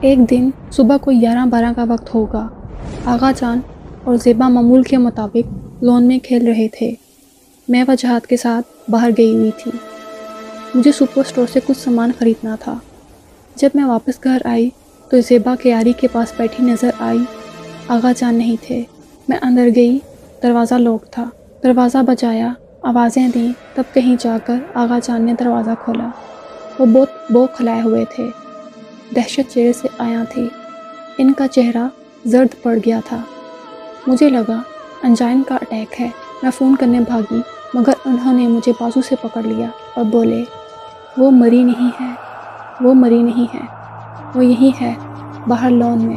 ایک دن صبح کو گیارہ بارہ کا وقت ہوگا۔ آغا جان اور زیبا معمول کے مطابق لون میں کھیل رہے تھے۔ میں وجہات کے ساتھ باہر گئی ہوئی تھی۔ مجھے سپر اسٹور سے کچھ سامان خریدنا تھا۔ جب میں واپس گھر آئی تو زیبا کیاری کے پاس بیٹھی نظر آئی۔ آغا جان نہیں تھے۔ میں اندر گئی۔ دروازہ لوک تھا۔ دروازہ بجایا۔ آوازیں دیں۔ تب کہیں جا کر آغا جان نے دروازہ کھولا۔ وہ بہت بو کھلائے ہوئے تھے۔ دہشت چہرے سے آیا تھی ان کا چہرہ زرد پڑ گیا تھا۔ مجھے لگا انجائن کا اٹیک ہے۔ میں فون کرنے بھاگی، مگر انہوں نے مجھے بازو سے پکڑ لیا اور بولے، وہ مری نہیں ہے، وہ مری نہیں ہے، وہ یہی ہے، باہر لون میں۔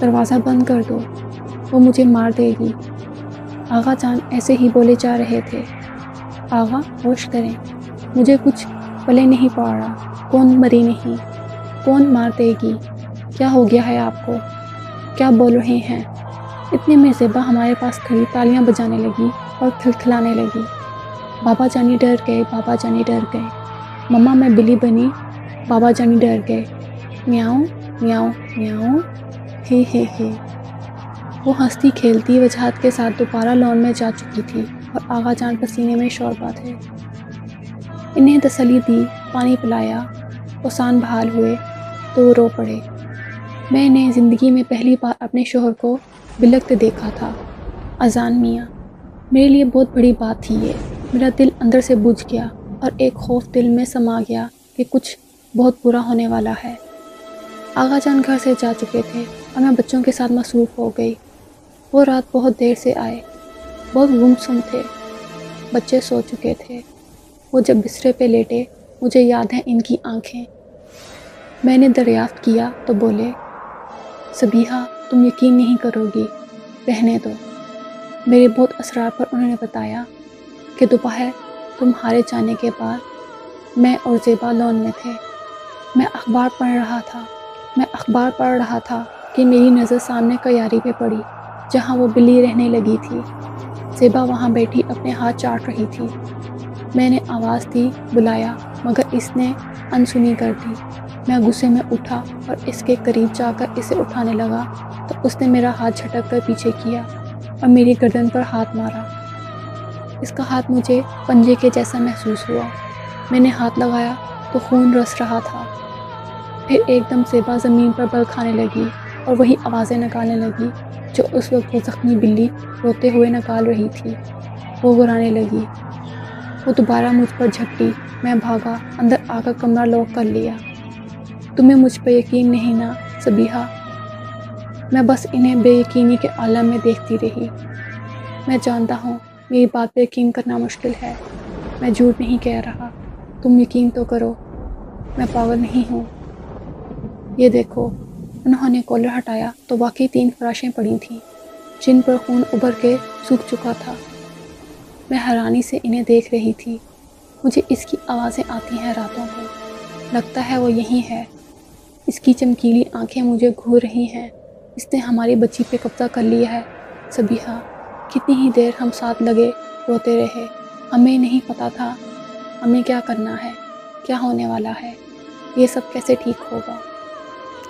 دروازہ بند کر دو، وہ مجھے مار دے گی۔ آغا جان ایسے ہی بولے جا رہے تھے۔ آغا ہوش کریں، مجھے کچھ پلے نہیں پا رہا، کون مری نہیں۔ کون مار دے گی؟ کیا ہو گیا ہے آپ کو؟ کیا بول رہے ہیں؟ اتنے میں زیبا ہمارے پاس کھڑی تالیاں بجانے لگی اور کھلکھلانے لگی۔ بابا جانی ڈر گئے، بابا جانی ڈر گئے۔ مما میں بلی بنی، بابا جانی ڈر گئے۔ میاؤں میاؤں میاؤں۔ ہے ہے ہے۔ وہ ہنستی کھیلتی وجہات کے ساتھ دوبارہ لون میں جا چکی تھی اور آغا جان پسینے میں شوربہ تھے انہیں تسلی دی، پانی پلایا، اوسان بحال ہوئے۔ تو رو پڑے۔ میں نے زندگی میں پہلی بار اپنے شوہر کو بلکتے دیکھا تھا۔ اذان میاں، میرے لیے بہت بڑی بات تھی یہ۔ میرا دل اندر سے بجھ گیا اور ایک خوف دل میں سما گیا کہ کچھ بہت برا ہونے والا ہے۔ آغا جان گھر سے جا چکے تھے اور میں بچوں کے ساتھ مصروف ہو گئی۔ وہ رات بہت دیر سے آئے۔ بہت گم سم تھے۔ بچے سو چکے تھے۔ وہ جب بسترے پہ لیٹے، مجھے یاد ہے ان کی آنکھیں۔ میں نے دریافت کیا تو بولے صبیحہ تم یقین نہیں کرو گی رہنے دو۔ میرے بہت اسرار پر انہوں نے بتایا کہ دوپہر تمہارے جانے کے بعد میں اور زیبا لون میں تھے۔ میں اخبار پڑھ رہا تھا، میں اخبار پڑھ رہا تھا کہ میری نظر سامنے کیاری پہ پڑی جہاں وہ بلی رہنے لگی تھی۔ زیبا وہاں بیٹھی اپنے ہاتھ چاٹ رہی تھی۔ میں نے آواز دی، بلایا، مگر اس نے انسنی کر دی۔ میں غصے میں اٹھا اور اس کے قریب جا کر اسے اٹھانے لگا تو اس نے میرا ہاتھ جھٹک کر پیچھے کیا اور میری گردن پر ہاتھ مارا۔ اس کا ہاتھ مجھے پنجے کے جیسا محسوس ہوا۔ میں نے ہاتھ لگایا تو خون رس رہا تھا۔ پھر ایک دم سیبا زمین پر بل کھانے لگی اور وہی آوازیں نکالنے لگی جو اس وقت وہ زخمی بلی روتے ہوئے نکال رہی تھی۔ وہ گرانے لگی۔ وہ دوبارہ مجھ پر جھپٹی، میں بھاگا، اندر آ کر کمرہ لوک کر لیا۔ تمہیں مجھ پہ یقین نہیں نا صبیحہ میں بس انہیں بے یقینی کے عالم میں دیکھتی رہی۔ میں جانتا ہوں میری بات پہ یقین کرنا مشکل ہے۔ میں جھوٹ نہیں کہہ رہا۔ تم یقین تو کرو۔ میں پاگل نہیں ہوں۔ یہ دیکھو، انہوں نے کولر ہٹایا تو واقعی تین فراشیں پڑی تھیں، جن پر خون ابھر کے سوکھ چکا تھا۔ میں حیرانی سے انہیں دیکھ رہی تھی۔ مجھے اس کی آوازیں آتی ہیں راتوں میں۔ لگتا ہے وہ یہی ہے۔ اس کی چمکیلی آنکھیں مجھے گھور رہی ہیں۔ اس نے ہماری بچی پہ قبضہ کر لیا ہے۔ صبیحہ کتنی ہی دیر ہم ساتھ لگے روتے رہے، ہمیں نہیں پتا تھا ہمیں کیا کرنا ہے، کیا ہونے والا ہے، یہ سب کیسے ٹھیک ہوگا؟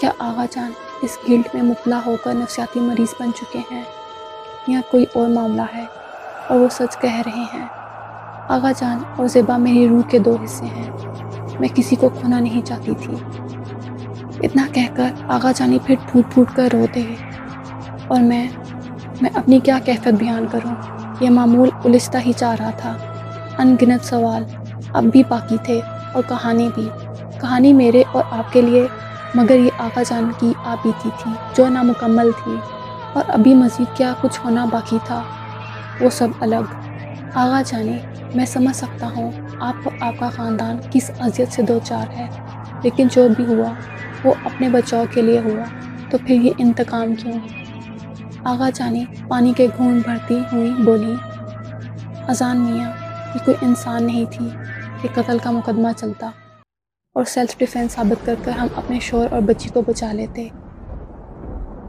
کیا آغا جان اس گلٹ میں مبتلا ہو کر نفسیاتی مریض بن چکے ہیں یا کوئی اور معاملہ ہے اور وہ سچ کہہ رہے ہیں؟ آغا جان اور زیبا میری روح کے دو حصے ہیں۔ میں کسی کو کھونا نہیں چاہتی تھی۔ اتنا کہہ کر آغا جانی پھر پھوٹ پھوٹ کر روتے ہیں۔ اور میں میں اپنی کیا کیفیت بیان کروں؟ یہ معمول الجھتا ہی چاہ رہا تھا۔ ان گنت سوال۔ اب بھی باقی تھے اور کہانی بھی۔ کہانی میرے اور آپ کے لیے، مگر یہ آغا جان کی آپ بیتی تھی جو نامکمل تھی۔ اور ابھی مزید کیا کچھ ہونا باقی تھا؟ وہ سب الگ۔ آغا جانے میں سمجھ سکتا ہوں آپ اور آپ کا خاندان کس اذیت سے دو چار ہے، لیکن جو بھی ہوا وہ اپنے بچاؤ کے لیے ہوا تو پھر یہ انتقام کیوں؟ آغا جانی پانی کے گھون بھرتی ہوئی بولی، اذان میاں، یہ کوئی انسان نہیں تھی کہ قتل کا مقدمہ چلتا اور سیلف ڈیفینس ثابت کر کر ہم اپنے شور اور بچی کو بچا لیتے۔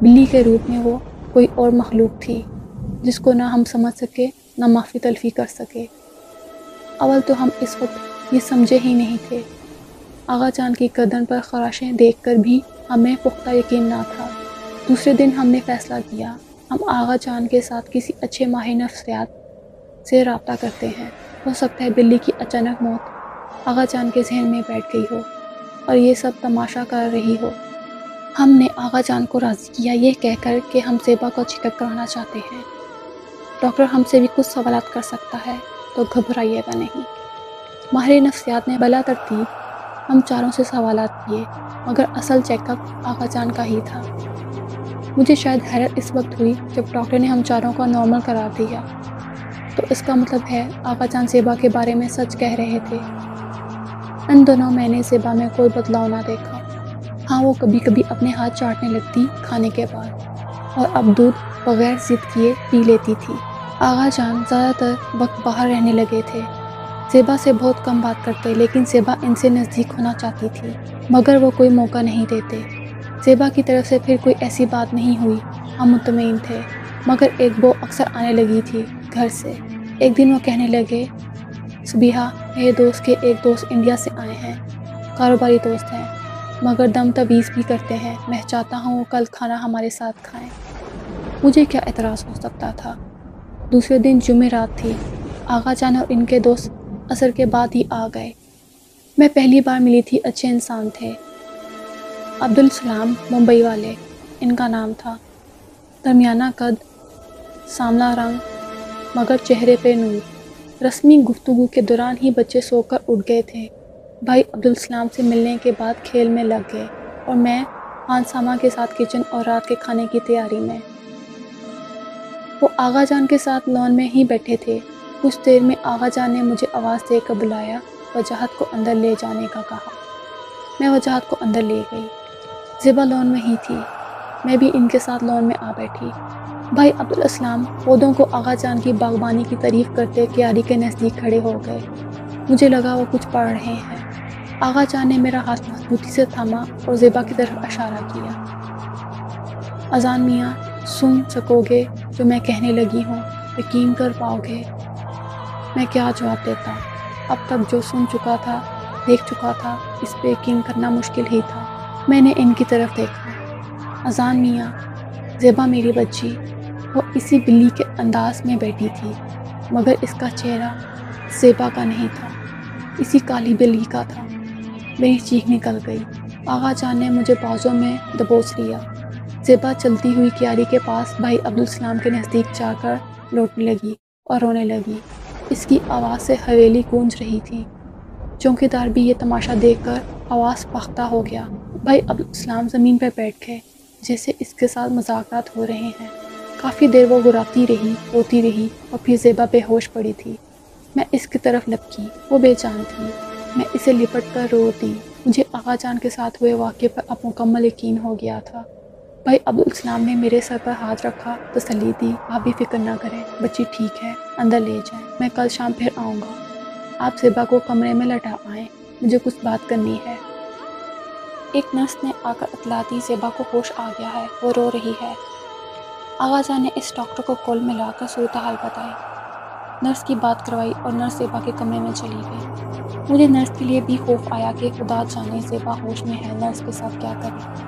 بلی کے روپ میں وہ کوئی اور مخلوق تھی جس کو نہ ہم سمجھ سکے، نہ معافی تلفی کر سکے۔ اول تو ہم اس وقت یہ سمجھے ہی نہیں تھے۔ آغا جان کی گردن پر خراشیں دیکھ کر بھی ہمیں پختہ یقین نہ تھا۔ دوسرے دن ہم نے فیصلہ کیا، ہم آغا جان کے ساتھ کسی اچھے ماہر نفسیات سے رابطہ کرتے ہیں۔ ہو سکتا ہے بلی کی اچانک موت آغا جان کے ذہن میں بیٹھ گئی ہو اور یہ سب تماشا کر رہی ہو۔ ہم نے آغا جان کو راضی کیا، یہ کہہ کر کہ ہم زیبا کو چیک کرانا چاہتے ہیں۔ ڈاکٹر ہم سے بھی کچھ سوالات کر سکتا ہے تو گھبرائیے گا نہیں۔ ماہر نفسیات نے بلا ترتیب ہم چاروں سے سوالات کیے، مگر اصل چیک اپ آغا جان کا ہی تھا۔ مجھے شاید حیرت اس وقت ہوئی جب ڈاکٹر نے ہم چاروں کا نارمل قرار دیا۔ تو اس کا مطلب ہے آغا جان زیبا کے بارے میں سچ کہہ رہے تھے۔ ان دونوں میں نے زیبا میں کوئی بدلاؤ نہ دیکھا۔ ہاں وہ کبھی کبھی اپنے ہاتھ چاٹنے لگتی کھانے کے بعد، اور اب دودھ بغیر ضد کیے پی لیتی تھی۔ آغا جان زیادہ تر وقت باہر رہنے لگے تھے۔ زیبا سے بہت کم بات کرتے، لیکن زیبا ان سے نزدیک ہونا چاہتی تھی، مگر وہ کوئی موقع نہیں دیتے۔ زیبا کی طرف سے پھر کوئی ایسی بات نہیں ہوئی۔ ہم مطمئن تھے، مگر ایک بو اکثر آنے لگی تھی گھر سے۔ ایک دن وہ کہنے لگے صبیحہ میرے دوست کے ایک دوست انڈیا سے آئے ہیں۔ کاروباری دوست ہیں، مگر دم تویز بھی کرتے ہیں۔ میں چاہتا ہوں وہ کل کھانا ہمارے ساتھ کھائیں۔ مجھے کیا اعتراض ہو سکتا تھا؟ دوسرے دن جمعہ رات تھی۔ آغا جان اور ان کے دوست عصر کے بعد ہی آ گئے۔ میں پہلی بار ملی تھی اچھے انسان تھے۔ عبدالسلام ممبئی والے، ان کا نام تھا۔ درمیانہ قد سامنا رنگ، مگر چہرے پہ نور۔ رسمی گفتگو کے دوران ہی بچے سو کر اٹھ گئے تھے۔ بھائی عبدالسلام سے ملنے کے بعد کھیل میں لگ گئے اور میں خان سامہ کے ساتھ کچن اور رات کے کھانے کی تیاری میں۔ وہ آغا جان کے ساتھ لون میں ہی بیٹھے تھے۔ کچھ دیر میں آغا جان نے مجھے آواز دے کر بلایا، وجاہت کو اندر لے جانے کا کہا۔ میں وجاہت کو اندر لے گئی۔ زبا لون میں ہی تھی۔ میں بھی ان کے ساتھ لون میں آ بیٹھی۔ بھائی عبدالاسلام، پودوں کو آغا جان کی باغبانی کی تعریف کرتے کیاری کے نزدیک کھڑے ہو گئے۔ مجھے لگا وہ کچھ پڑھ رہے ہیں۔ آغا جان نے میرا ہاتھ مضبوطی سے تھاما اور زیبا کی طرف اشارہ کیا۔ اذان میاں، سن سکو گے جو میں کہنے لگی ہوں، یقین کر پاؤ گے۔ میں کیا جواب دیتا۔ اب تک جو سن چکا تھا، دیکھ چکا تھا، اس پہ یقین کرنا مشکل ہی تھا۔ میں نے ان کی طرف دیکھا۔ اذان میاں، زیبا میری بچی، وہ اسی بلی کے انداز میں بیٹھی تھی، مگر اس کا چہرہ زیبا کا نہیں تھا۔ اسی کالی بلی کا تھا۔ میری چیخ نکل گئی۔ آغا جان نے مجھے بازوں میں دبوچ لیا۔ زیبا چلتی ہوئی کیاری کے پاس بھائی عبدالسلام کے نزدیک جا کر لوٹنے لگی اور رونے لگی۔ اس کی آواز سے حویلی گونج رہی تھی۔ چونکہ دار بھی یہ تماشا دیکھ کر آواز پختہ ہو گیا، بھائی عبدالسلام زمین پر بیٹھ گئے جیسے اس کے ساتھ مذاکرات ہو رہے ہیں۔ کافی دیر وہ گراتی رہی ہوتی رہی اور پھر زیبا بے ہوش پڑی تھی۔ میں اس کی طرف لپکی، وہ بے جان تھی۔ میں اسے لپٹ کر رو دی۔ مجھے آغا جان کے ساتھ ہوئے واقعے پر اب مکمل یقین ہو گیا تھا۔ بھائی عبدالسلام نے میرے سر پر ہاتھ رکھا، تسلی دی۔ آپ بھی فکر نہ کریں، بچی ٹھیک ہے، اندر لے جائیں۔ میں کل شام پھر آؤں گا۔ آپ زیبا کو کمرے میں لٹا آئیں۔ مجھے کچھ بات کرنی ہے۔ ایک نرس نے آ کر اطلاع دی زیبا کو ہوش آ گیا ہے وہ رو رہی ہے۔ آغازہ نے اس ڈاکٹر کو کول ملا کر صورتحال بتائی۔ نرس کی بات کروائی اور نرس زیبا کے کمرے میں چلی گئی۔ مجھے نرس کے لیے بھی خوف آیا کہ خدا جانے زیبا ہوش میں ہے، نرس کے ساتھ کیا کرے۔